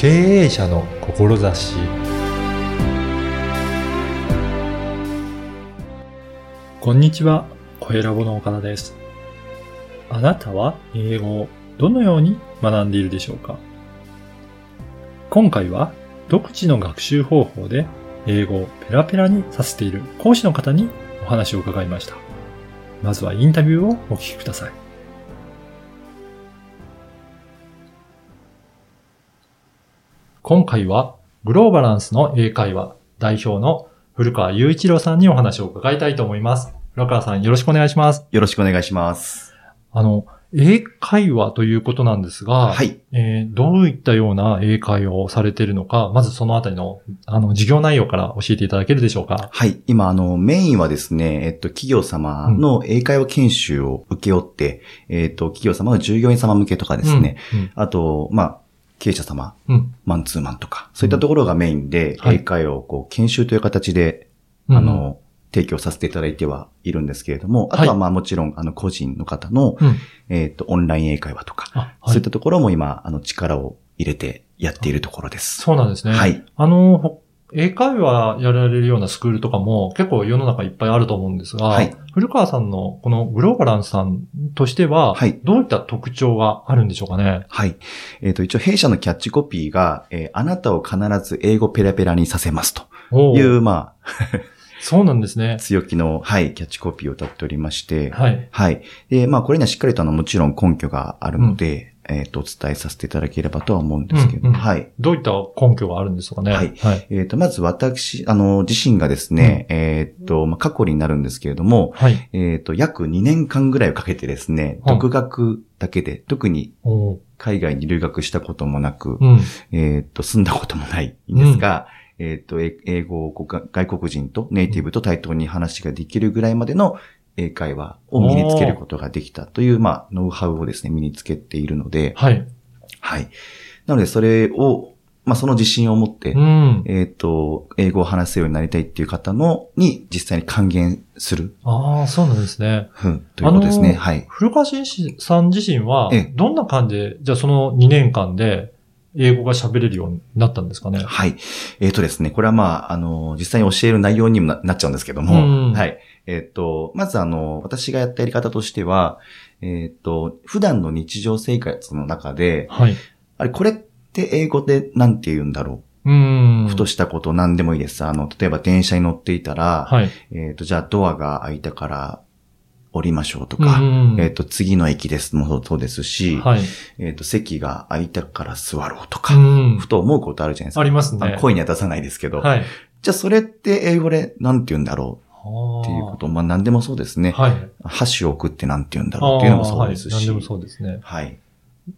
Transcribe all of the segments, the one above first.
経営者の志こんにちは、声ラボの岡田です。あなたは英語をどのように学んでいるでしょうか？今回は独自の学習方法で英語をペラペラにさせている講師の方にお話を伺いました。まずはインタビューをお聞きください。今回はグローバランスの英会話代表の古川雄一郎さんにお話を伺いたいと思います。古川さんよろしくお願いします。よろしくお願いします。あの、英会話ということなんですが、はい。えーどういったような英会話をされているのか、まずそのあたりの、あの、授業内容から教えていただけるでしょうか。はい。今、あの、メインはですね、えっと、企業様の英会話研修を受け負って、えっと、企業様の従業員様向けとかですね、うん。あと、まあ、経営者様、うん。マンツーマンとか、そういったところがメインで、はい英会話をこう、研修という形で、うんあ、の、提供させていただいてはいるんですけれども、あとはまあもちろん、あの、個人の方の、うん。えっと、オンライン英会話とか、あ、はそういっい。たところも今、あの、力を入れてやっているところです。そうなんですね。はい。あの、ほ英会話やられるようなスクールとかも結構世の中いっぱいあると思うんですが、はい古川さんのこのグローバランスさんとしては、はいどういった特徴があるんでしょうかね？はい。えっ、と、一応弊社のキャッチコピーが、えーあなたを必ず英語ペラペラにさせますという、ま そうなんですねあ、。強気の、はい、キャッチコピーを歌っておりまして、はい。はい。で、まあ、これにはしっかりとあの、もちろん根拠があるので、えっ、と、お伝えさせていただければとは思うんですけど、うんうんはい。どういった根拠があるんですかね。はいはい。えっ、と、まず私、あの、自身がですね、えっ、と、まあ、過去になるんですけれども、はい。えっ、と、約2年間ぐらいをかけてですね、はい独学だけで、特に海外に留学したこともなく、うん。えっ、と、住んだこともないんですが、えっ、と、え英語を外国人とネイティブと対等に話ができるぐらいまでの英会話を身につけることができたという、まあ、ノウハウをですね、身につけているので、はい。はい。なので、それを、まあ、その自信を持って、うん。えっ、と、英語を話せるようになりたいっていう方の、に実際に還元する、ああ、そうなんですね。うん、ということですね。あのーはい。古川紳士さん自身はええ、どんな感じで、じゃあその2年間で英語が喋れるようになったんですかね？はい。えっ、とですね、これはまあ、あの、実際に教える内容にもななっちゃうんですけども、うんはい。えっ、と、まずあの、私がやったやり方としては、えっ、と、普段の日常生活の中で、はい。あれ、これって英語でなんて言うんだろう？ん。う、ふとしたこと何でもいいです。あの、例えば電車に乗っていたら、はい。えっ、と、じゃあドアが開いたから降りましょうとか、うんえっ、と、次の駅ですもそうですし、はい。えっ、と、席が空いたから座ろうとうか、んふ。と思うことあるじゃないですか。ありますね。声には出さないですけど、はい。じゃあそれって英語でなんて言うんだろう？っっていうこと、まあ何でもそうですね。はい。箸を置くってなんて言うんだろう？っていうのもそうですし。はい。何でもそうですね。はい。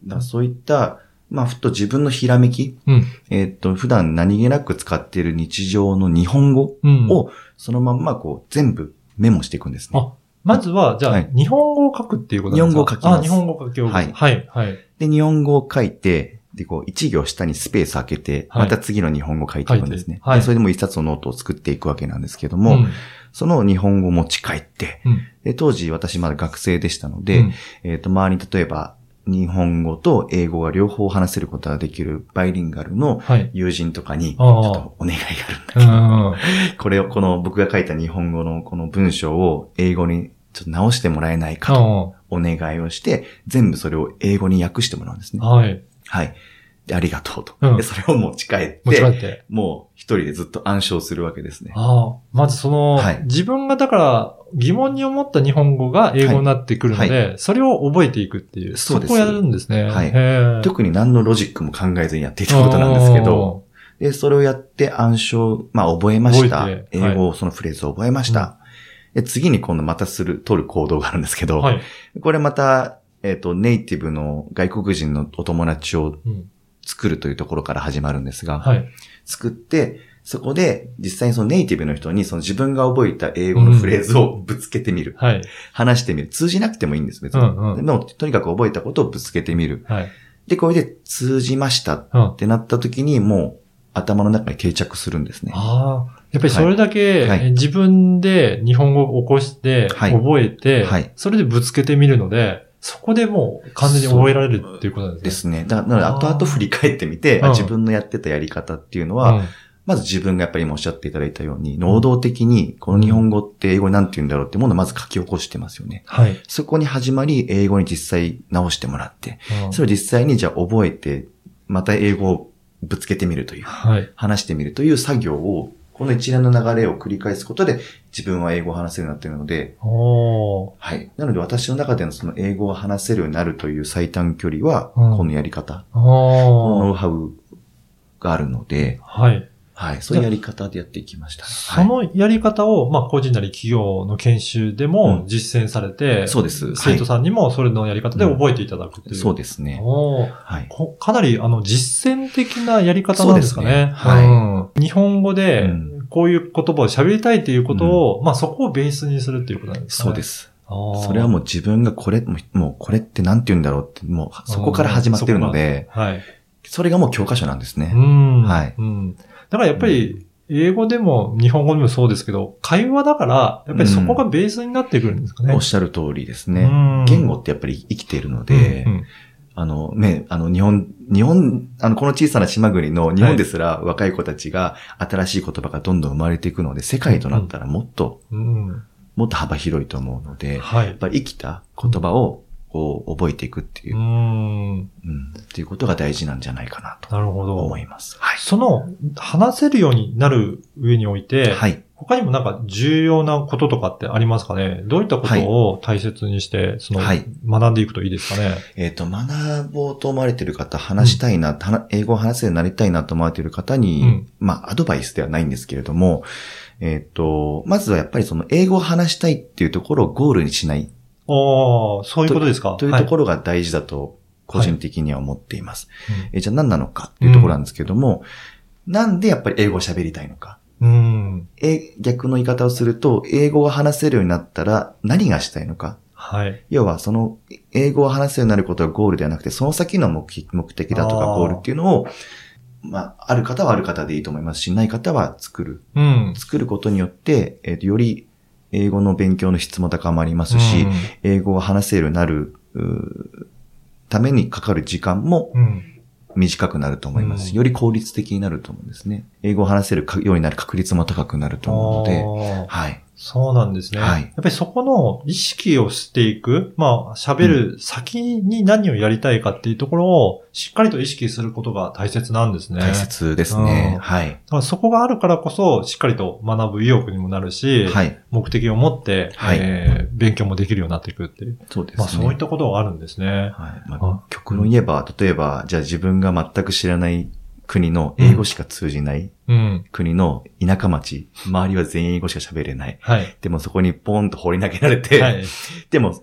だそういった、まあふと自分のひらめき、うん。えーっと、普段何気なく使っている日常の日本語うん。をそのまんまこう全部メモしていくんですね。あ、まずは、じゃあ、はい日本語を書くっていうことですか？日本語を書きますあ、日本語を書きます。はいはい。はい。で、日本語を書いて、で、こう、一行下にスペース開けて、はいまた次の日本語を書いていくんですね。はいでそれでも一冊のノートを作っていくわけなんですけども、んその日本語を持ち帰って、うんで当時私まだ学生でしたので、うんえっ、と、周りに例えば、日本語と英語が両方話せることができるバイリンガルのはい。友人とかに、ちょっとお願いがあるんだけど、うん。これを、この僕が書いた日本語のこの文章を英語にちょっと直してもらえないかとあお願いをして、全部それを英語に訳してもらうんですね。はい。はい。で、ありがとうと。うんで、それを持ち帰って、持ち帰って。もう一人でずっと暗唱するわけですね。ああ、まずその、はい自分がだから疑問に思った日本語が英語になってくるので、はそれを覚えていくっていう、そうですこをやるんですね。はい特に何のロジックも考えずにやっていたことなんですけど、で、それをやって暗唱、まあ覚えました。英語を、そのフレーズを覚えました。で、次に今度またする、取る行動があるんですけど。これまた、えっ、と、ネイティブの外国人のお友達をうん作るというところから始まるんですが、はい。作って、そこで実際にそのネイティブの人にその自分が覚えた英語のフレーズをぶつけてみる。はい。話してみる。通じなくてもいいんです、別に。うんうんでも、とにかく覚えたことをぶつけてみる。はい。で、これで通じましたっうん。てなった時にもう頭の中に定着するんですね。ああ。やっぱりそれだけ、はい自分で日本語を起こして、はい覚えて、はいそれでぶつけてみるので、そこでもう完全に覚えられるっていうことなんでですね。すね。だから、後々振り返ってみて、うんあ自分のやってたやり方っていうのは、うんまず自分がやっぱり今おっしゃっていただいたように、能動的に、この日本語って英語に何て言うんだろうってものをまず書き起こしてますよね。はい。そこに始まり、英語に実際直してもらって、うんそれを実際にじゃあ覚えて、また英語をぶつけてみるという、はい。話してみるという作業を、この一連の流れを繰り返すことで、自分は英語を話せるようになっているので、はい。なので私の中でのその英語を話せるようになるという最短距離は、うんこのやり方、このノウハウがあるので、はい。はい。そういうやり方でやっていきました。そのやり方を、まあ、個人なり企業の研修でもうん実践されて、そうです生徒さんにもそれのやり方で覚えていただくっていう。そうですね。はい。こかなり、あの、実践的なやり方なんですかね。そうですねはいうん日本語でうん、こういう言葉を喋りたいっていうことを、まあ、そこをベースにするっていうことなんですかね。そうで。す。それはもう自分がこれ、もうこれって何て言うんだろうって、もうそこから始まってるので、はい。それがもう教科書なんですうね。ん。はいうん。だからやっぱり、英語でも日本語でもそうですけど、会話だから、やっぱりそこがベースになってくるんですかね。おっしゃる通りですうね。ん言語ってやっぱり生きているので、うんうんあの、ね、あの、日本、日本、あの、この小さな島国の日本ですら若い子たちが新しい言葉がどんどん生まれていくので、世界となったらもっと、うん。もっと幅広いと思うので、やはいっ。ぱり生きた言葉を、こう、覚えていくっていうう、ん。うん、っていうことが大事なんじゃないかなとなるほど。思います。はい。その、話せるようになる上において、はい。他にもなんか重要なこととかってありますかね？どういったことを大切にして、その、はい学んでいくといいですかね？えっ、と、学ぼうと思われている方、話したいな、はな英語を話せるようになりたいなと思われている方に、うんまあ、アドバイスではないんですけれども、えっ、と、まずはやっぱりその英語を話したいっていうところをゴールにしないああ、そういうことですかというところ、ろが大事だと、個人的には思っています。はいえじゃあ何なのかっていうところなんですけども、なんでやっぱり英語を喋りたいのか。うん。え、逆の言い方をすると、英語が話せるようになったら何がしたいのか。はい。要は、その、英語を話せるようになることがゴールではなくて、その先の目的目的だとかゴールっていうのを、まあ、ある方はある方でいいと思いますし、ない方は作る。うん。作ることによって、えっ、と、より英語の勉強の質も高まりますし、英語を話せるようになる、ためにかかる時間もうん。うん。短くなると思いますより効率的になると思うんですね。英語を話せるかようになる確率も高くなると思うので、はい。そうなんですね。はいやっぱりそこの意識をしていく、まあ、喋る先に何をやりたいかっていうところをしっかりと意識することが大切なんですね。大切ですねう。んはい。だからそこがあるからこそ、しっかりと学ぶ意欲にもなるし、はい。目的を持って、はいえー勉強もできるようになっていくっていう。そうですね。まあそういったことがあるんですね。はい。まああ、極論言えば、例えば、じゃあ自分が全く知らない国の英語しか通じないうん。国の田舎町、周りは全員英語しか喋れない。はい。でもそこにポンと放り投げられて、はい。でも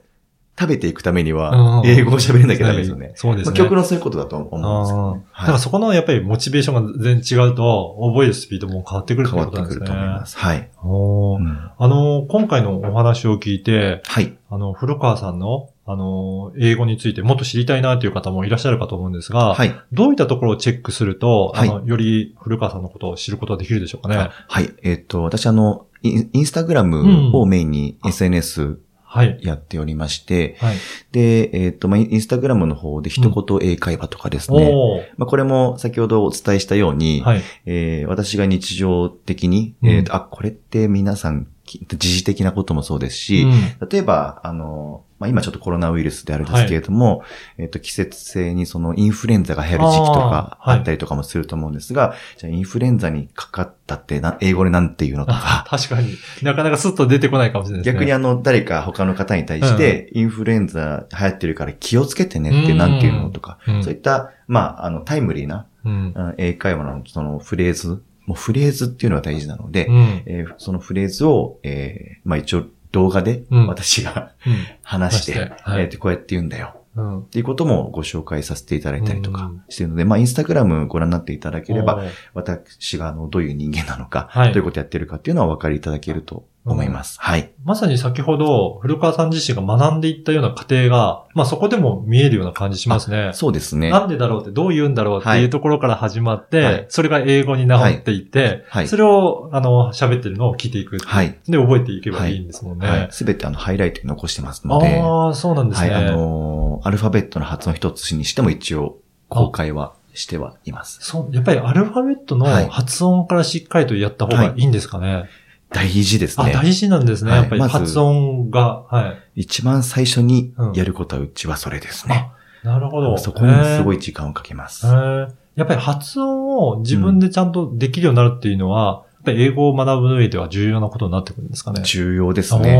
食べていくためにうはん、英語を喋れなきゃダメですよね。まあ、そうですね。極論そういうことだと思うんですけどね。あーだからそこのやっぱりモチベーションが全然違うと、覚えるスピードも変わってくるって変わってくことなんですね。ると思います。はい。おーうんあの、今回のお話を聞いて、はい。あの、古川さんの、あの、英語についてもっと知りたいなという方もいらっしゃるかと思うんですが、はい。どういったところをチェックすると、はいあの、より古川さんのことを知ることができるでしょうかね？はい。えっ、と、私あの、インスタグラムをメインに SNS はい。やっておりまして、はい。で、えっ、と、まあ、インスタグラムの方で一言英会話とかですね。おーまあ、これも先ほどお伝えしたように、はい。えー私が日常的に、うんえーとあ、これって皆さん、き時事的なこともそうですし、うん例えば、あの、まあ、今ちょっとコロナウイルスであるんですけれども、えっ、と、季節性にそのインフルエンザが流行る時期とかあったりとかもすると思うんですが、じゃあインフルエンザにかかったってな、英語でなんていうのとあか、確かに。なかなかスッと出てこないかもしれないですね。逆にあの、誰か他の方に対して、インフルエンザ流行ってるから気をつけてねってなんていうのとか、うん。そういった、まあ、あの、タイムリーな、うん。うん英会話のそのフレーズ、もうフレーズっていうのは大事なので、うん。えーそのフレーズを、えーまあ一応動画でうん。私がうん。話して、話してはい。えーとこうやって言うんだよ。うん。っていうこともご紹介させていただいたりとかうん。してるので、まあ、インスタグラムご覧になっていただければ、私があの、どういう人間なのか、はい。どういうことやってるかっていうのはお分かりいただけると思います。はい。まさに先ほど、古川さん自身が学んでいったような過程が、まあそこでも見えるような感じしますね。そうですね。なんでだろうって、どう言うんだろうっていうところから始まって、はいそれが英語に直っていって、はいそれを、あの、喋ってるのを聞いていくはい。で、覚えていけばいいんですもんね。はい。すべてあの、ハイライトに残してますので、ああ、そうなんですはい、ね。あのーアルファベットの発音一つにしても一応、公開はしてはいます。そう、やっぱりアルファベットのはい発音からしっかりとやった方がいいんですかね。大事ですあ、ね。大事なんですね。はいやっぱり発音が。はい。一番最初にやることはうちはそれですね。なるほど。そこにすごい。い時間をかけます。やっぱり発音を自分でちゃんとできるようになるっていうのは、やっぱり英語を学ぶ上では重要なことになってくるんですかね。重要ですね。あ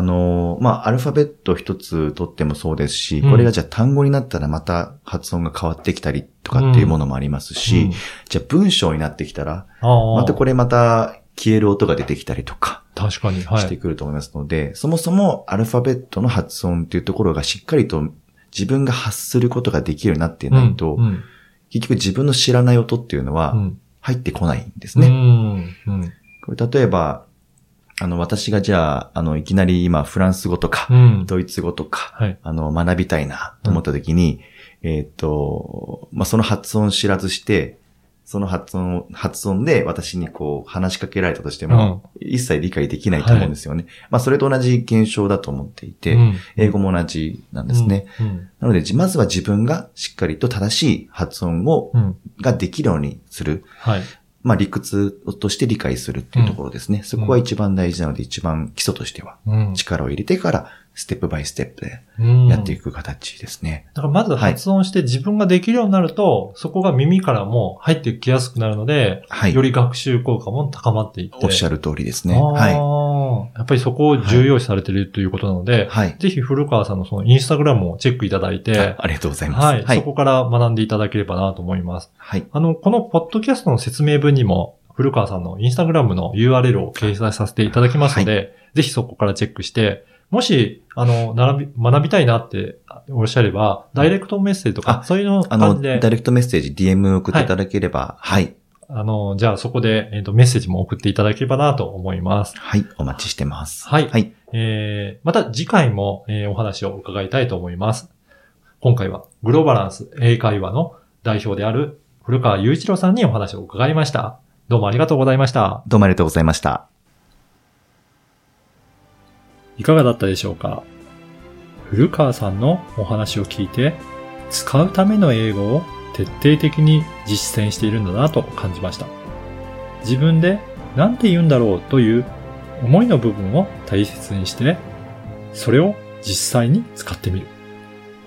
のーまあ、アルファベット一つとってもそうですし、うんこれがじゃあ単語になったらまた発音が変わってきたりとかっていうものもありますし、うんじゃあ文章になってきたら、またこれまた消える音が出てきたりとか確かに。はい。してくると思いますので、そもそもアルファベットの発音っていうところがしっかりと自分が発することができるようになっていないと、うんうん結局自分の知らない音っていうのはうん入ってこないんですね。うん。うん。これ例えば、あの、私がじゃあ、あの、いきなり今フランス語とか、うん。ドイツ語とか、はい。あの、学びたいなと思った時に、えーっと、まあ、その発音知らずして、その発音、発音で私にこう話しかけられたとしても、一切理解できないと思うんですよね。まあ、それと同じ現象だと思っていて、うん英語も同じなんですね。。うん。なので、じまずは自分がしっかりと正しい発音を、うん。ができるようにする。はい。まあ、理屈として理解するっていうところですね。そこは一番大事なので、一番基礎としてはうん。力を入れてから、ステップバイステップでうんやっていく形ですね。だからまず発音して自分ができるようになると、そこが耳からも入ってきやすくなるので、はい。より学習効果も高まっていって。おっしゃる通りですね。あはい。ーやっぱりそこを重要視されているということなので、はい。ぜひ古川さんのそのインスタグラムをチェックいただいてあ、ありがとうございます。はい、はいそ。こから学んでいただければなと思います。はい。あの、このポッドキャストの説明文にも、古川さんのインスタグラムの URL を掲載させていただきますので、ぜひそこからチェックして、もし、あの、学び、学びたいなっておっしゃれば、ダイレクトメッセージとか、あそういうのあの、ダイ、レクトメッセージ、DM 送っていただければ、はい。あの、じゃあそこで、えっ、と、メッセージも送っていただければなと思います。はい。お待ちしてます。はいはい。えー、また次回も、えーお話を伺いたいと思います。今回はグローバランス英会話の代表である古川雄一郎さんにお話を伺いました。どうもありがとうございました。どうもありがとうございました。いかがだったでしょうか？古川さんのお話を聞いて、使うための英語を徹底的に実践しているんだなと感じました。自分で何て言うんだろうという思いの部分を大切にして、それを実際に使ってみる。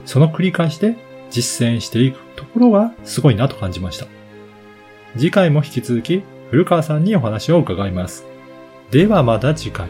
その繰り返しで実践していくところがすごいなと感じました。次回も引き続き古川さんにお話を伺います。ではまた次回。